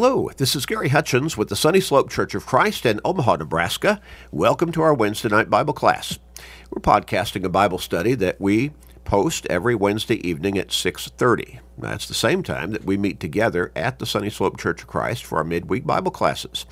Hello, this is Gary Hutchins with the Sunny Slope Church of Christ in Omaha, Nebraska. Welcome to our Wednesday night Bible class. We're podcasting a Bible study that we post every Wednesday evening at 6:30. That's the same time that we meet together at the Sunny Slope Church of Christ for our midweek Bible classes.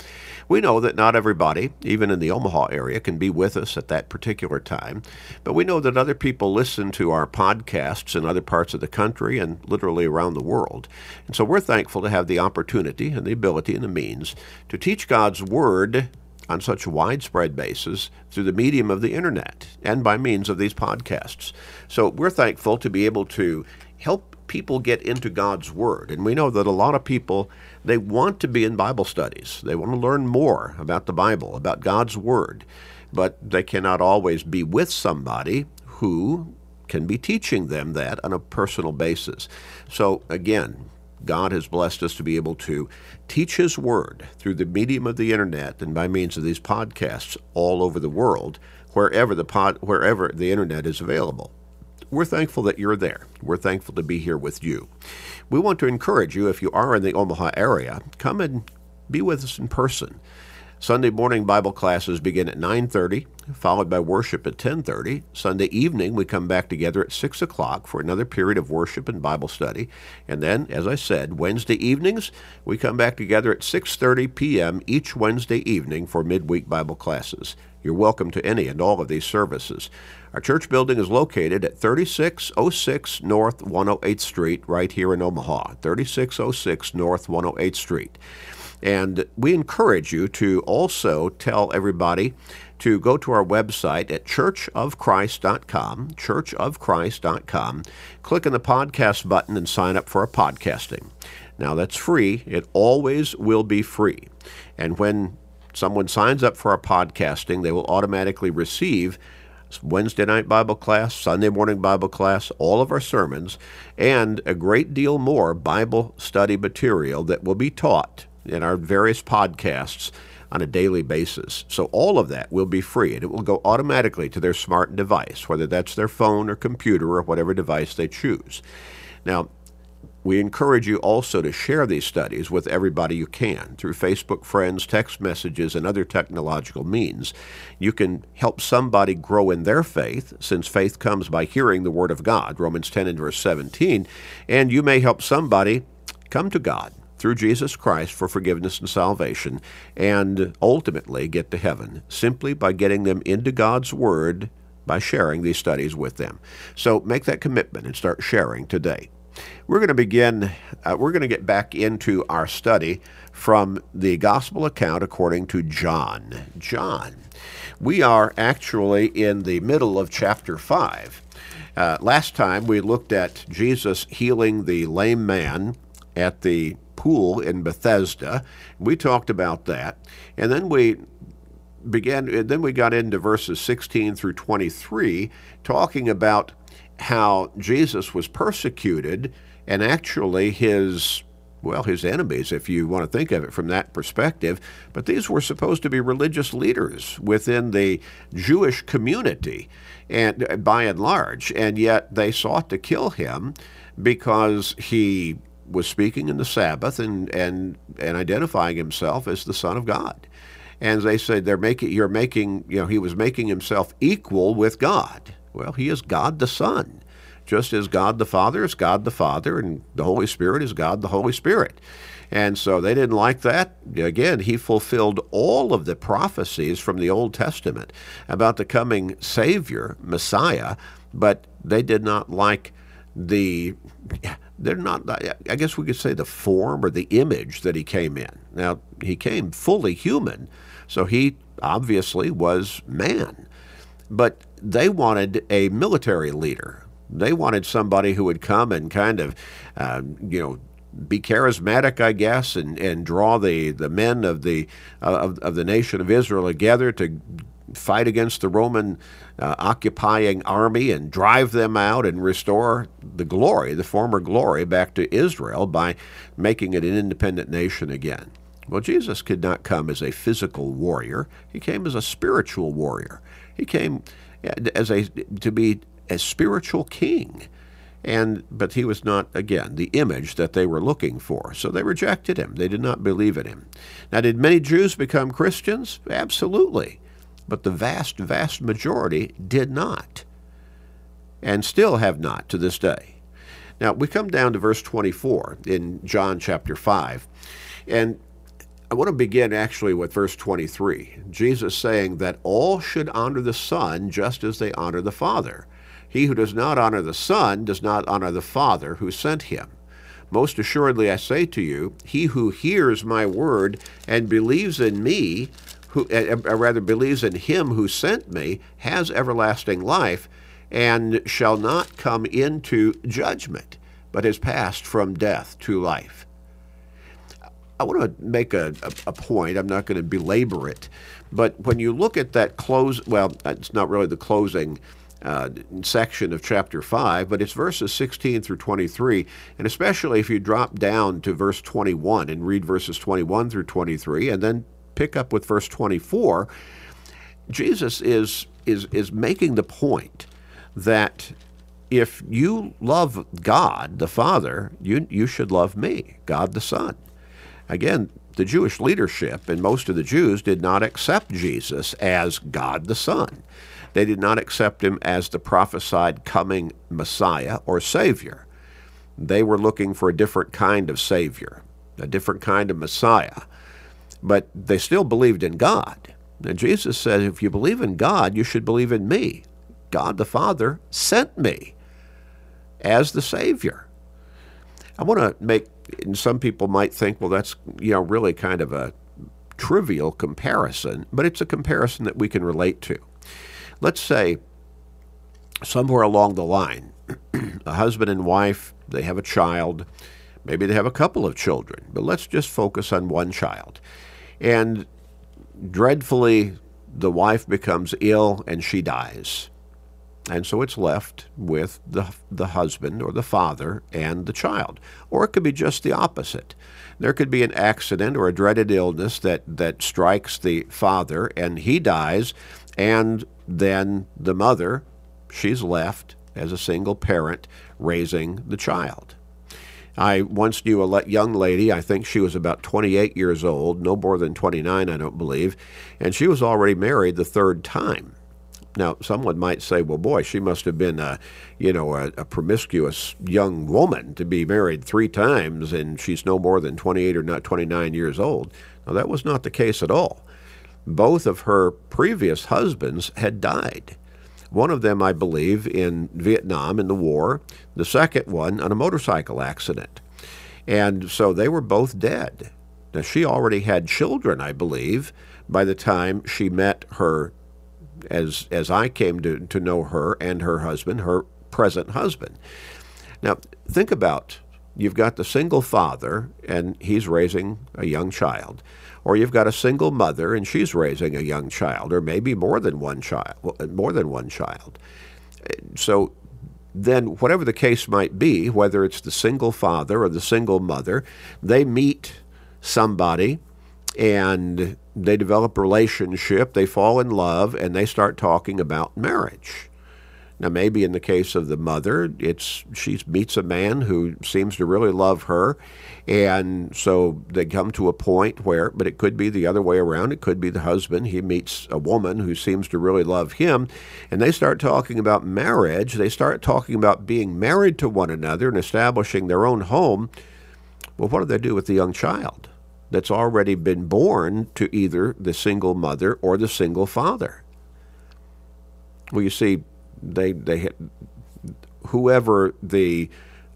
We know that not everybody, even in the Omaha area, can be with us at that particular time, but we know that other people listen to our podcasts in other parts of the country and literally around the world. And so we're thankful to have the opportunity and the ability and the means to teach God's word on such a widespread basis through the medium of the internet and by means of these podcasts. So we're thankful to be able to help people get into God's Word. And we know that a lot of people, they want to be in Bible studies. They want to learn more about the Bible, about God's Word, but they cannot always be with somebody who can be teaching them that on a personal basis. So again, God has blessed us to be able to teach His Word through the medium of the internet and by means of these podcasts all over the world, wherever the pod, wherever the internet is available. We're thankful that you're there. We're thankful to be here with you. We want to encourage you, if you are in the Omaha area, come and be with us in person. Sunday morning Bible classes begin at 9:30, followed by worship at 10:30. Sunday evening we come back together at 6 o'clock for another period of worship and Bible study, and then, as I said, Wednesday evenings we come back together at 6:30 p.m. each Wednesday evening for midweek Bible classes. You're welcome to any and all of these services. Our church building is located at 3606 North 108th Street, right here in Omaha. 3606 North 108th Street. And we encourage you to also tell everybody to go to our website at churchofchrist.com, churchofchrist.com, click on the podcast button and sign up for our podcasting. Now that's free. It always will be free. And when someone signs up for our podcasting, they will automatically receive Wednesday night Bible class, Sunday morning Bible class, all of our sermons, and a great deal more Bible study material that will be taught in our various podcasts on a daily basis. So all of that will be free and it will go automatically to their smart device, whether that's their phone or computer or whatever device they choose. Now, we encourage you also to share these studies with everybody you can through Facebook friends, text messages, and other technological means. You can help somebody grow in their faith, since faith comes by hearing the Word of God, Romans 10 and verse 17, and you may help somebody come to God through Jesus Christ for forgiveness and salvation, and ultimately get to heaven simply by getting them into God's Word by sharing these studies with them. So make that commitment and start sharing today. We're going to begin, uh, we're going to get back into our study from the Gospel account according to John. John. We are actually in the middle of chapter 5. Uh, last time we looked at Jesus healing the lame man at the pool in Bethesda. We talked about that. And then we began then we got into verses 16 through 23 talking about how Jesus was persecuted and actually his well, his enemies, if you want to think of it from that perspective. But these were supposed to be religious leaders within the Jewish community, and by and large, and yet they sought to kill him because he was speaking in the Sabbath and, and, and identifying himself as the Son of God. And they said they're making you're making you know he was making himself equal with God. Well, he is God the Son, just as God the Father is God the Father, and the Holy Spirit is God the Holy Spirit. And so they didn't like that. Again, he fulfilled all of the prophecies from the Old Testament about the coming Savior, Messiah, but they did not like the they're not i guess we could say the form or the image that he came in. Now he came fully human so he obviously was man. But they wanted a military leader. They wanted somebody who would come and kind of uh, you know be charismatic, I guess, and, and draw the, the men of the uh, of, of the nation of Israel together to fight against the Roman uh, occupying army and drive them out and restore the glory, the former glory, back to Israel by making it an independent nation again. Well, Jesus could not come as a physical warrior. He came as a spiritual warrior. He came as a to be a spiritual king. And but he was not again the image that they were looking for. So they rejected him. They did not believe in him. Now did many Jews become Christians? Absolutely. But the vast vast majority did not. And still have not to this day. Now we come down to verse 24 in John chapter 5. And I want to begin actually with verse 23. Jesus saying that all should honor the Son just as they honor the Father. He who does not honor the Son does not honor the Father who sent him. Most assuredly I say to you, he who hears my word and believes in me, who uh, rather believes in him who sent me, has everlasting life and shall not come into judgment, but is passed from death to life. I want to make a, a, a point. I'm not going to belabor it. But when you look at that close, well, it's not really the closing uh, section of chapter 5, but it's verses 16 through 23. And especially if you drop down to verse 21 and read verses 21 through 23 and then pick up with verse 24, Jesus is, is, is making the point that if you love God the Father, you, you should love me, God the Son. Again, the Jewish leadership and most of the Jews did not accept Jesus as God the Son. They did not accept him as the prophesied coming Messiah or Savior. They were looking for a different kind of Savior, a different kind of Messiah. But they still believed in God. And Jesus said, if you believe in God, you should believe in me. God the Father sent me as the Savior. I want to make and some people might think, well, that's you know really kind of a trivial comparison, but it's a comparison that we can relate to. Let's say somewhere along the line, a husband and wife, they have a child, maybe they have a couple of children, but let's just focus on one child. And dreadfully, the wife becomes ill and she dies. And so it's left with the, the husband or the father and the child. Or it could be just the opposite. There could be an accident or a dreaded illness that, that strikes the father and he dies, and then the mother, she's left as a single parent raising the child. I once knew a young lady, I think she was about 28 years old, no more than 29, I don't believe, and she was already married the third time. Now, someone might say, well, boy, she must have been a, you know, a, a, promiscuous young woman to be married three times and she's no more than 28 or not 29 years old. Now, that was not the case at all. Both of her previous husbands had died. One of them, I believe, in Vietnam in the war, the second one on a motorcycle accident. And so they were both dead. Now, she already had children, I believe, by the time she met her as as I came to, to know her and her husband, her present husband. Now, think about you've got the single father and he's raising a young child, or you've got a single mother and she's raising a young child, or maybe more than one child, uh, more than one child. Uh, so then, whatever the case might be, whether it's the single father or the single mother, they meet somebody and they develop a relationship, they fall in love, and they start talking about marriage. Now, maybe in the case of the mother, it's she meets a man who seems to really love her, and so they come to a point where, but it could be the other way around. It could be the husband. He meets a woman who seems to really love him, and they start talking about marriage. They start talking about being married to one another and establishing their own home. Well, what do they do with the young child? that's already been born to either the single mother or the single father. Well, you see, they they whoever the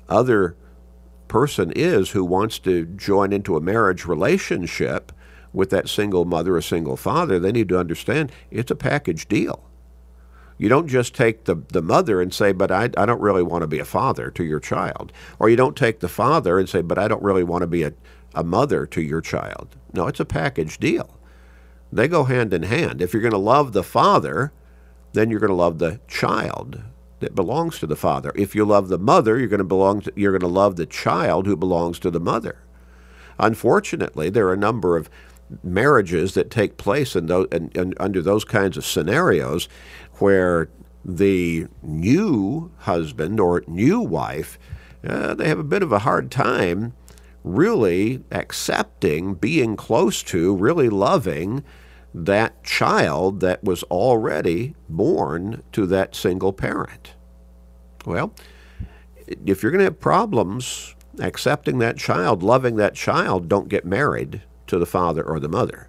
other person is who wants to join into a marriage relationship with that single mother or single father, they need to understand it's a package deal. You don't just take the, the mother and say, but I, I don't really want to be a father to your child. Or you don't take the father and say, but I don't really want to be a, a mother to your child. No, it's a package deal. They go hand in hand. If you're going to love the father, then you're going to love the child that belongs to the father. If you love the mother, you're going to belong to, you're going to love the child who belongs to the mother. Unfortunately, there are a number of marriages that take place in those, in, in, under those kinds of scenarios where the new husband or new wife, uh, they have a bit of a hard time really accepting, being close to, really loving that child that was already born to that single parent. Well, if you're going to have problems accepting that child, loving that child, don't get married to the father or the mother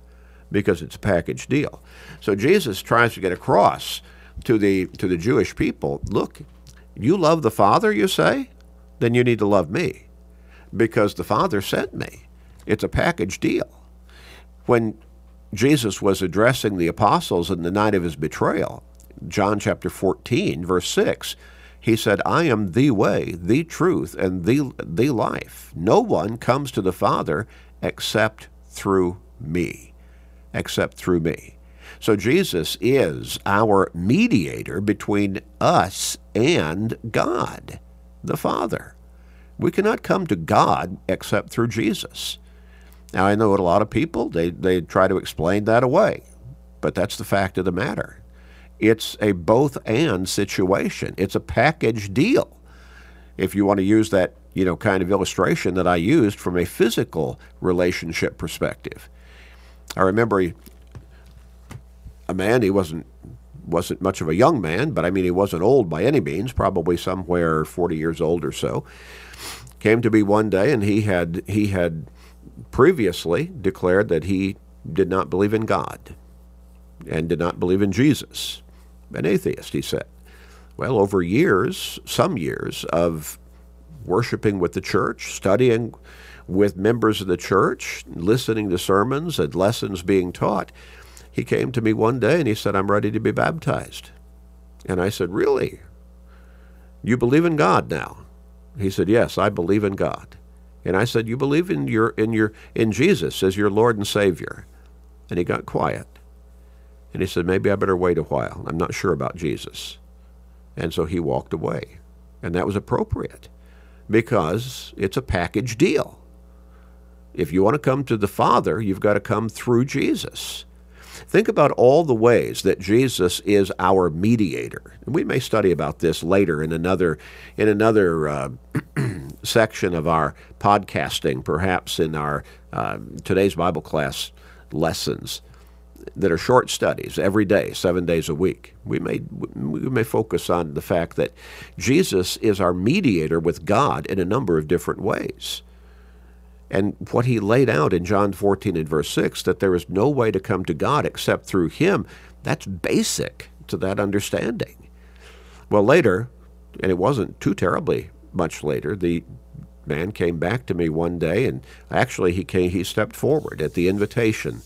because it's a package deal. So Jesus tries to get across to the to the Jewish people, look, you love the Father, you say? Then you need to love me because the Father sent me. It's a package deal. When Jesus was addressing the apostles in the night of his betrayal, John chapter 14, verse 6, he said, I am the way, the truth, and the, the life. No one comes to the Father except through me. Except through me. So Jesus is our mediator between us and God, the Father. We cannot come to God except through Jesus. Now, I know a lot of people, they, they try to explain that away, but that's the fact of the matter. It's a both and situation. It's a package deal. If you want to use that, you know, kind of illustration that I used from a physical relationship perspective. I remember a man, he wasn't wasn't much of a young man, but I mean he wasn't old by any means, probably somewhere 40 years old or so. Came to be one day and he had he had previously declared that he did not believe in God and did not believe in Jesus an atheist, he said. Well, over years, some years of worshiping with the church, studying with members of the church, listening to sermons and lessons being taught, he came to me one day and he said, I'm ready to be baptized. And I said, Really? You believe in God now? He said, Yes, I believe in God. And I said, You believe in your in your in Jesus as your Lord and Savior? And he got quiet. And he said, Maybe I better wait a while. I'm not sure about Jesus. And so he walked away. And that was appropriate because it's a package deal. If you want to come to the Father, you've got to come through Jesus. Think about all the ways that Jesus is our mediator. And we may study about this later in another in another uh, section of our podcasting, perhaps in our uh, today's Bible class lessons that are short studies every day, seven days a week. We may we may focus on the fact that Jesus is our mediator with God in a number of different ways. And what he laid out in John 14 and verse 6, that there is no way to come to God except through him, that's basic to that understanding. Well, later, and it wasn't too terribly much later, the man came back to me one day, and actually he came, he stepped forward at the invitation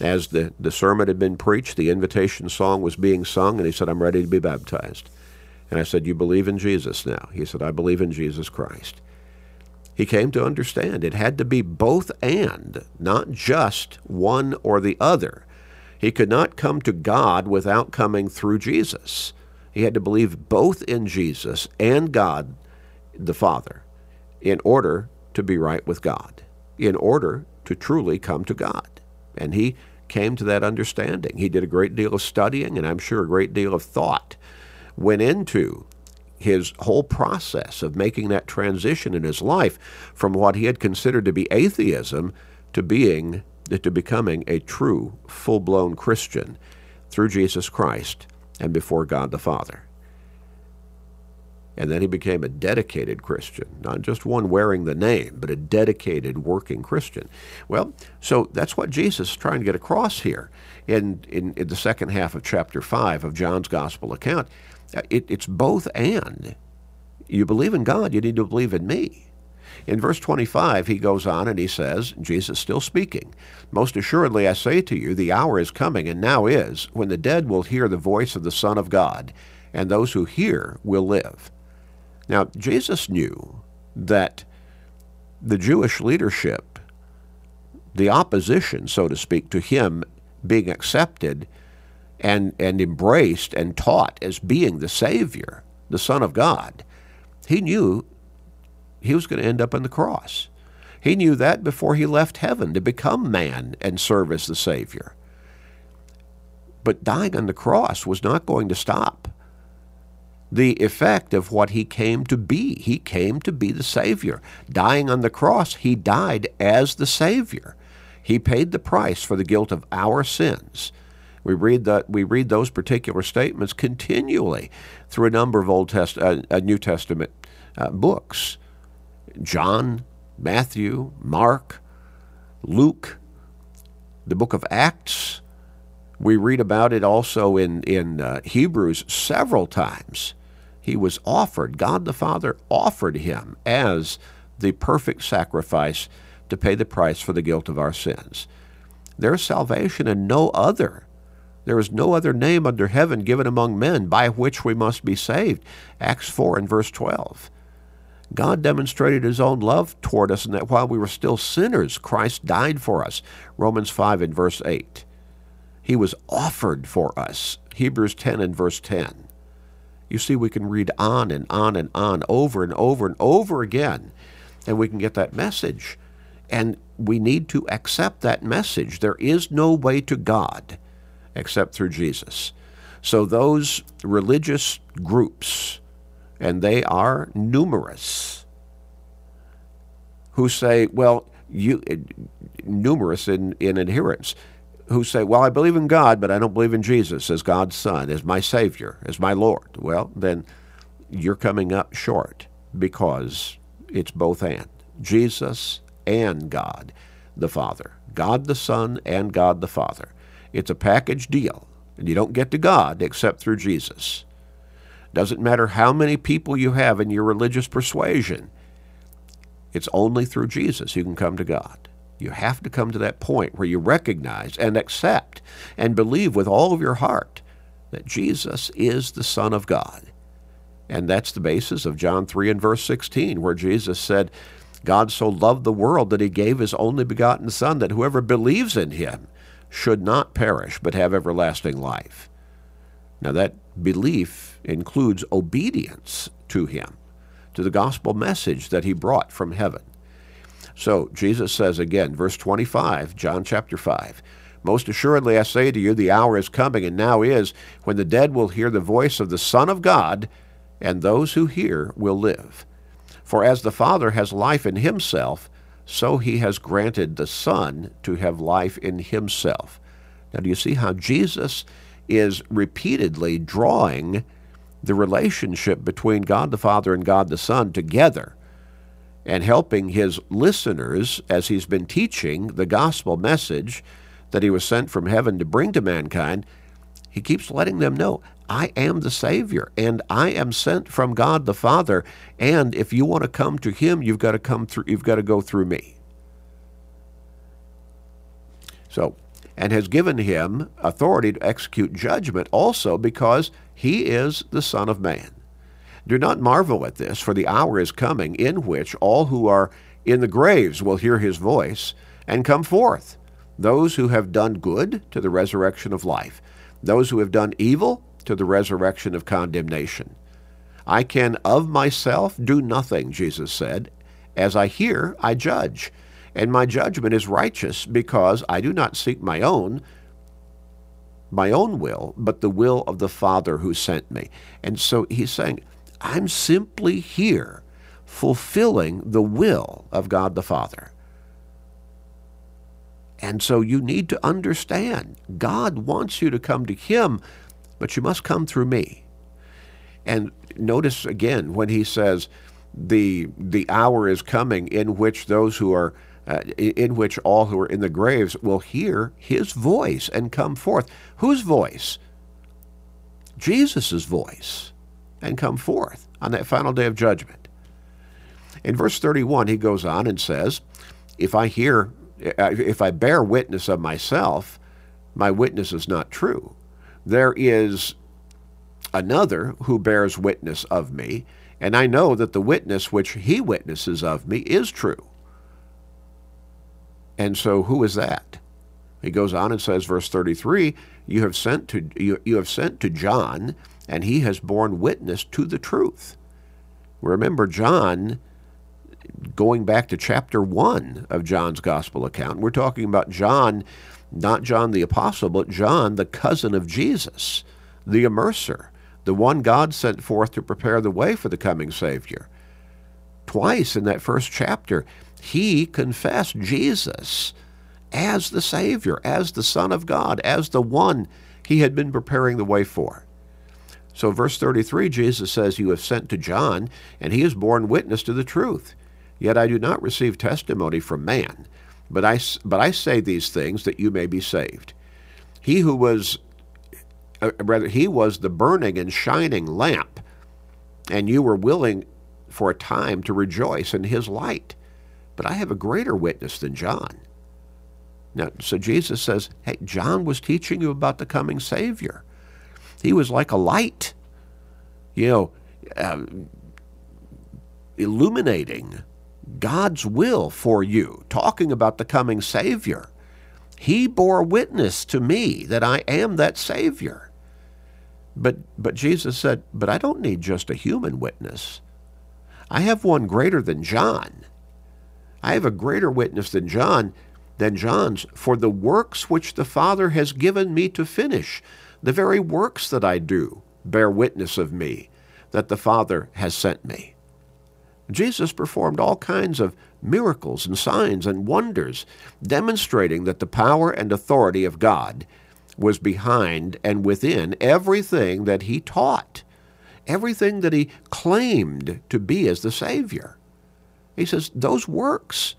as the, the sermon had been preached, the invitation song was being sung, and he said, I'm ready to be baptized. And I said, You believe in Jesus now? He said, I believe in Jesus Christ. He came to understand it had to be both and, not just one or the other. He could not come to God without coming through Jesus. He had to believe both in Jesus and God the Father in order to be right with God, in order to truly come to God. And he came to that understanding. He did a great deal of studying, and I'm sure a great deal of thought went into his whole process of making that transition in his life from what he had considered to be atheism to being to becoming a true full-blown Christian through Jesus Christ and before God the Father. And then he became a dedicated Christian, not just one wearing the name, but a dedicated working Christian. Well, so that's what Jesus is trying to get across here in, in, in the second half of chapter 5 of John's gospel account. Uh, it, it's both and. You believe in God, you need to believe in me. In verse 25, he goes on and he says, Jesus still speaking, Most assuredly I say to you, the hour is coming, and now is, when the dead will hear the voice of the Son of God, and those who hear will live. Now, Jesus knew that the Jewish leadership, the opposition, so to speak, to him being accepted and, and embraced and taught as being the Savior, the Son of God, he knew he was going to end up on the cross. He knew that before he left heaven to become man and serve as the Savior. But dying on the cross was not going to stop the effect of what he came to be. He came to be the Savior. Dying on the cross, he died as the Savior. He paid the price for the guilt of our sins. We read that we read those particular statements continually through a number of Old Test, uh, uh, New Testament uh, books. John, Matthew, Mark, Luke, the book of Acts. We read about it also in in uh, Hebrews several times. He was offered. God the Father offered him as the perfect sacrifice to pay the price for the guilt of our sins. There is salvation in no other. There is no other name under heaven given among men by which we must be saved. Acts 4 and verse 12. God demonstrated his own love toward us in that while we were still sinners, Christ died for us. Romans 5 and verse 8. He was offered for us. Hebrews 10 and verse 10. You see, we can read on and on and on, over and over and over again, and we can get that message. And we need to accept that message. There is no way to God except through Jesus. So those religious groups, and they are numerous, who say, well, you eh, numerous in, in adherence, who say, well, I believe in God, but I don't believe in Jesus as God's Son, as my Savior, as my Lord. Well, then you're coming up short because it's both and. Jesus and God the Father. God the Son and God the Father. It's a package deal, and you don't get to God except through Jesus. Doesn't matter how many people you have in your religious persuasion, it's only through Jesus you can come to God. You have to come to that point where you recognize and accept and believe with all of your heart that Jesus is the Son of God. And that's the basis of John 3 and verse 16, where Jesus said, God so loved the world that he gave his only begotten Son, that whoever believes in him should not perish, but have everlasting life. Now, that belief includes obedience to him, to the gospel message that he brought from heaven. So, Jesus says again, verse 25, John chapter 5, Most assuredly I say to you, the hour is coming, and now is, when the dead will hear the voice of the Son of God, and those who hear will live. For as the Father has life in himself, so he has granted the Son to have life in himself. Now, do you see how Jesus is repeatedly drawing the relationship between God the Father and God the Son together and helping his listeners as he's been teaching the gospel message that he was sent from heaven to bring to mankind? He keeps letting them know I am the Savior, and I am sent from God the Father. And if you want to come to Him, you've got to come through. You've got to go through me. So, and has given him authority to execute judgment also because he is the Son of Man. Do not marvel at this, for the hour is coming in which all who are in the graves will hear his voice and come forth. Those who have done good to the resurrection of life, those who have done evil to the resurrection of condemnation. I can of myself do nothing, Jesus said. As I hear, I judge, and my judgment is righteous because I do not seek my own, my own will, but the will of the Father who sent me. And so he's saying, I'm simply here fulfilling the will of God the Father. And so you need to understand God wants you to come to Him but you must come through me. And notice again when he says, the the hour is coming in which those who are uh, in which all who are in the graves will hear his voice and come forth. Whose voice? Jesus' voice and come forth on that final day of judgment. In verse 31, he goes on and says, If I hear, if I bear witness of myself, my witness is not true there is another who bears witness of me, and I know that the witness which he witnesses of me is true. And so who is that? He goes on and says, verse 33, you have sent to you, you have sent to John, and he has borne witness to the truth. Remember, John, going back to chapter 1 of John's gospel account, we're talking about John not John the Apostle, but John, the cousin of Jesus, the immerser, the one God sent forth to prepare the way for the coming Savior. Twice in that first chapter, he confessed Jesus as the Savior, as the Son of God, as the one he had been preparing the way for. So, verse 33, Jesus says, You have sent to John, and he has borne witness to the truth. Yet I do not receive testimony from man, but I, but I say these things that you may be saved. He who was, uh, rather, he was the burning and shining lamp, and you were willing for a time to rejoice in his light. But I have a greater witness than John. Now, so Jesus says, hey, John was teaching you about the coming Savior. He was like a light, you know, uh, illuminating God's will for you, talking about the coming Savior. He bore witness to me that I am that Savior. But, but Jesus said, But I don't need just a human witness. I have one greater than John. I have a greater witness than John, than John's, for the works which the Father has given me to finish, the very works that I do, bear witness of me, that the Father has sent me. Jesus performed all kinds of miracles and signs and wonders, demonstrating that the power and authority of God was behind and within everything that he taught, everything that he claimed to be as the Savior. He says, those works.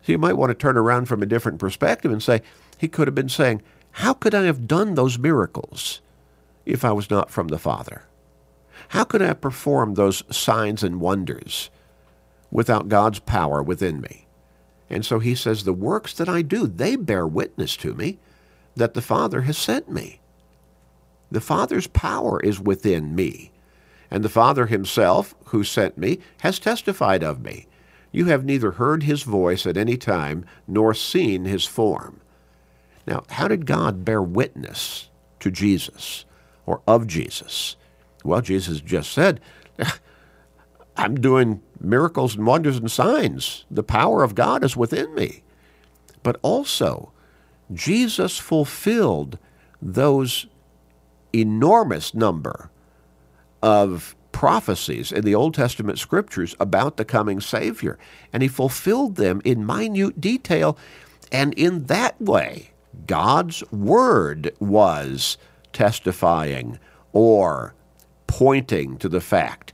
So you might want to turn around from a different perspective and say, he could have been saying, How could I have done those miracles if I was not from the Father? How could I perform those signs and wonders without God's power within me? And so he says, The works that I do, they bear witness to me that the Father has sent me. The Father's power is within me, and the Father himself, who sent me, has testified of me. You have neither heard his voice at any time nor seen his form. Now, how did God bear witness to Jesus or of Jesus? Well, Jesus just said, I'm doing miracles and wonders and signs. The power of God is within me. But also, Jesus fulfilled those enormous number of prophecies in the Old Testament scriptures about the coming Savior. And he fulfilled them in minute detail. And in that way, God's Word was testifying or pointing to the fact,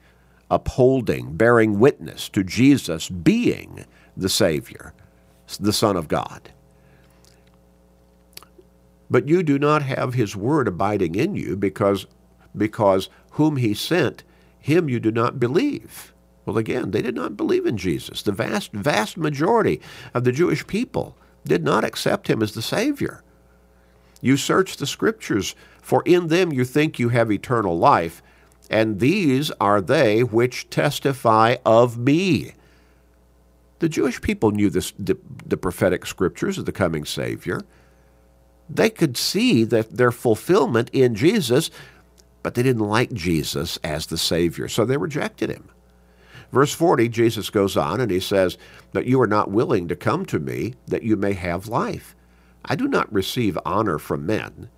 upholding, bearing witness to Jesus being the Savior, the Son of God. But you do not have his word abiding in you because, because whom he sent, him you do not believe. Well, again, they did not believe in Jesus. The vast, vast majority of the Jewish people did not accept him as the Savior. You search the Scriptures, for in them you think you have eternal life, and these are they which testify of me. The Jewish people knew this, the, the prophetic scriptures of the coming Savior. They could see that their fulfillment in Jesus, but they didn't like Jesus as the Savior, so they rejected him. Verse 40, Jesus goes on and he says, That you are not willing to come to me that you may have life. I do not receive honor from men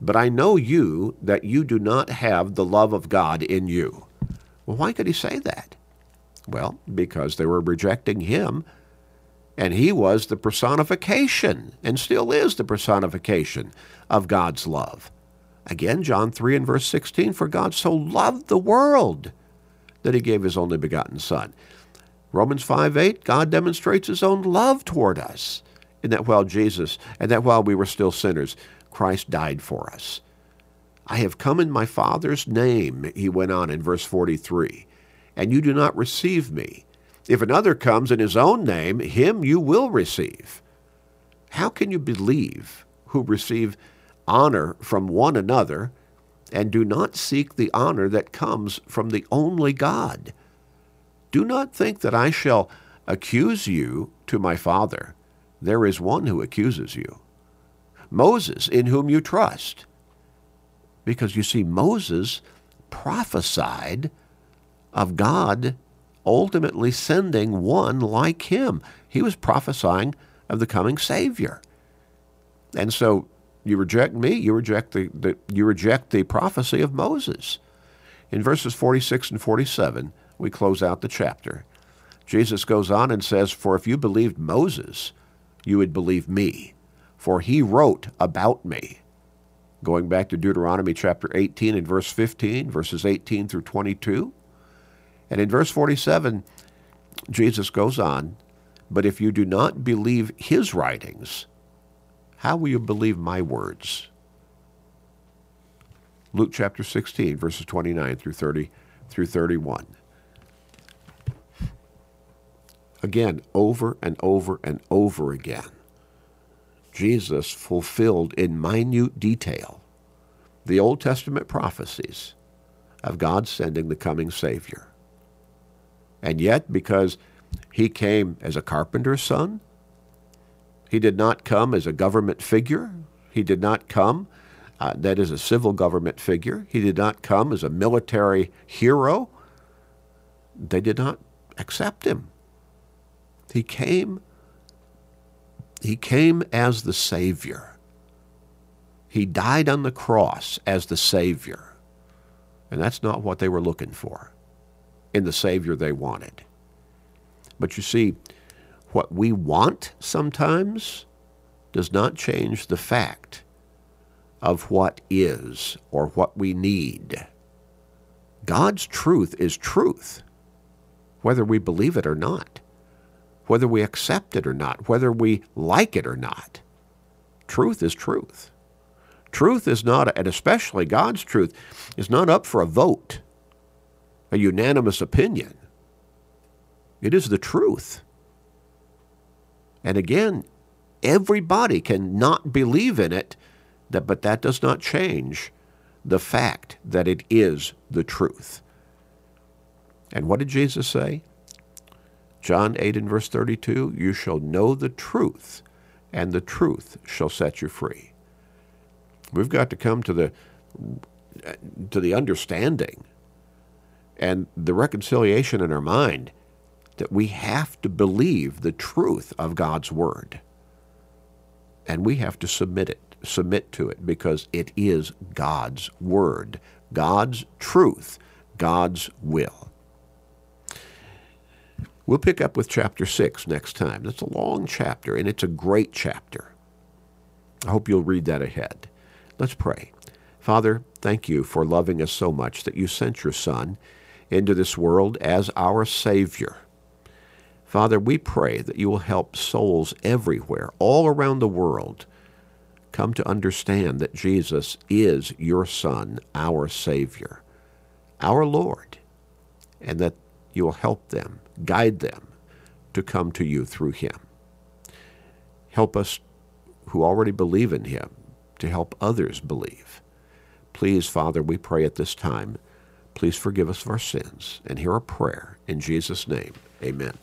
but I know you that you do not have the love of God in you. Well, why could he say that? Well, because they were rejecting him, and he was the personification, and still is the personification, of God's love. Again, John 3 and verse 16 For God so loved the world that he gave his only begotten Son. Romans 5 8, God demonstrates his own love toward us, in that while Jesus, and that while we were still sinners, Christ died for us. I have come in my Father's name, he went on in verse 43, and you do not receive me. If another comes in his own name, him you will receive. How can you believe who receive honor from one another and do not seek the honor that comes from the only God? Do not think that I shall accuse you to my Father. There is one who accuses you Moses, in whom you trust. Because you see, Moses prophesied of God ultimately sending one like him. He was prophesying of the coming Savior. And so You reject me, you reject the, the you reject the prophecy of Moses. In verses 46 and 47, we close out the chapter. Jesus goes on and says, For if you believed Moses, you would believe me, for he wrote about me. Going back to Deuteronomy chapter 18 and verse 15, verses 18 through 22. And in verse 47, Jesus goes on, But if you do not believe his writings, how will you believe my words? Luke chapter 16, verses 29 through 30 through 31. Again, over and over and over again, Jesus fulfilled in minute detail the Old Testament prophecies of God sending the coming Savior. And yet, because he came as a carpenter's son, he did not come as a government figure. He did not come, uh, that is, a civil government figure. He did not come as a military hero. They did not accept him. He came he came as the savior. He died on the cross as the savior. And that's not what they were looking for in the savior they wanted. But you see, what we want sometimes does not change the fact of what is or what we need. God's truth is truth, whether we believe it or not whether we accept it or not, whether we like it or not. Truth is truth. Truth is not, and especially God's truth, is not up for a vote, a unanimous opinion. It is the truth. And again, everybody can not believe in it, but that does not change the fact that it is the truth. And what did Jesus say? John 8 and verse 32, you shall know the truth, and the truth shall set you free. We've got to come to the to the understanding and the reconciliation in our mind that we have to believe the truth of God's word. And we have to submit it, submit to it because it is God's word, God's truth, God's will. We'll pick up with chapter 6 next time. That's a long chapter, and it's a great chapter. I hope you'll read that ahead. Let's pray. Father, thank you for loving us so much that you sent your Son into this world as our Savior. Father, we pray that you will help souls everywhere, all around the world, come to understand that Jesus is your Son, our Savior, our Lord, and that you will help them guide them to come to you through him. Help us who already believe in him to help others believe. Please, Father, we pray at this time, please forgive us of our sins and hear our prayer. In Jesus' name, amen.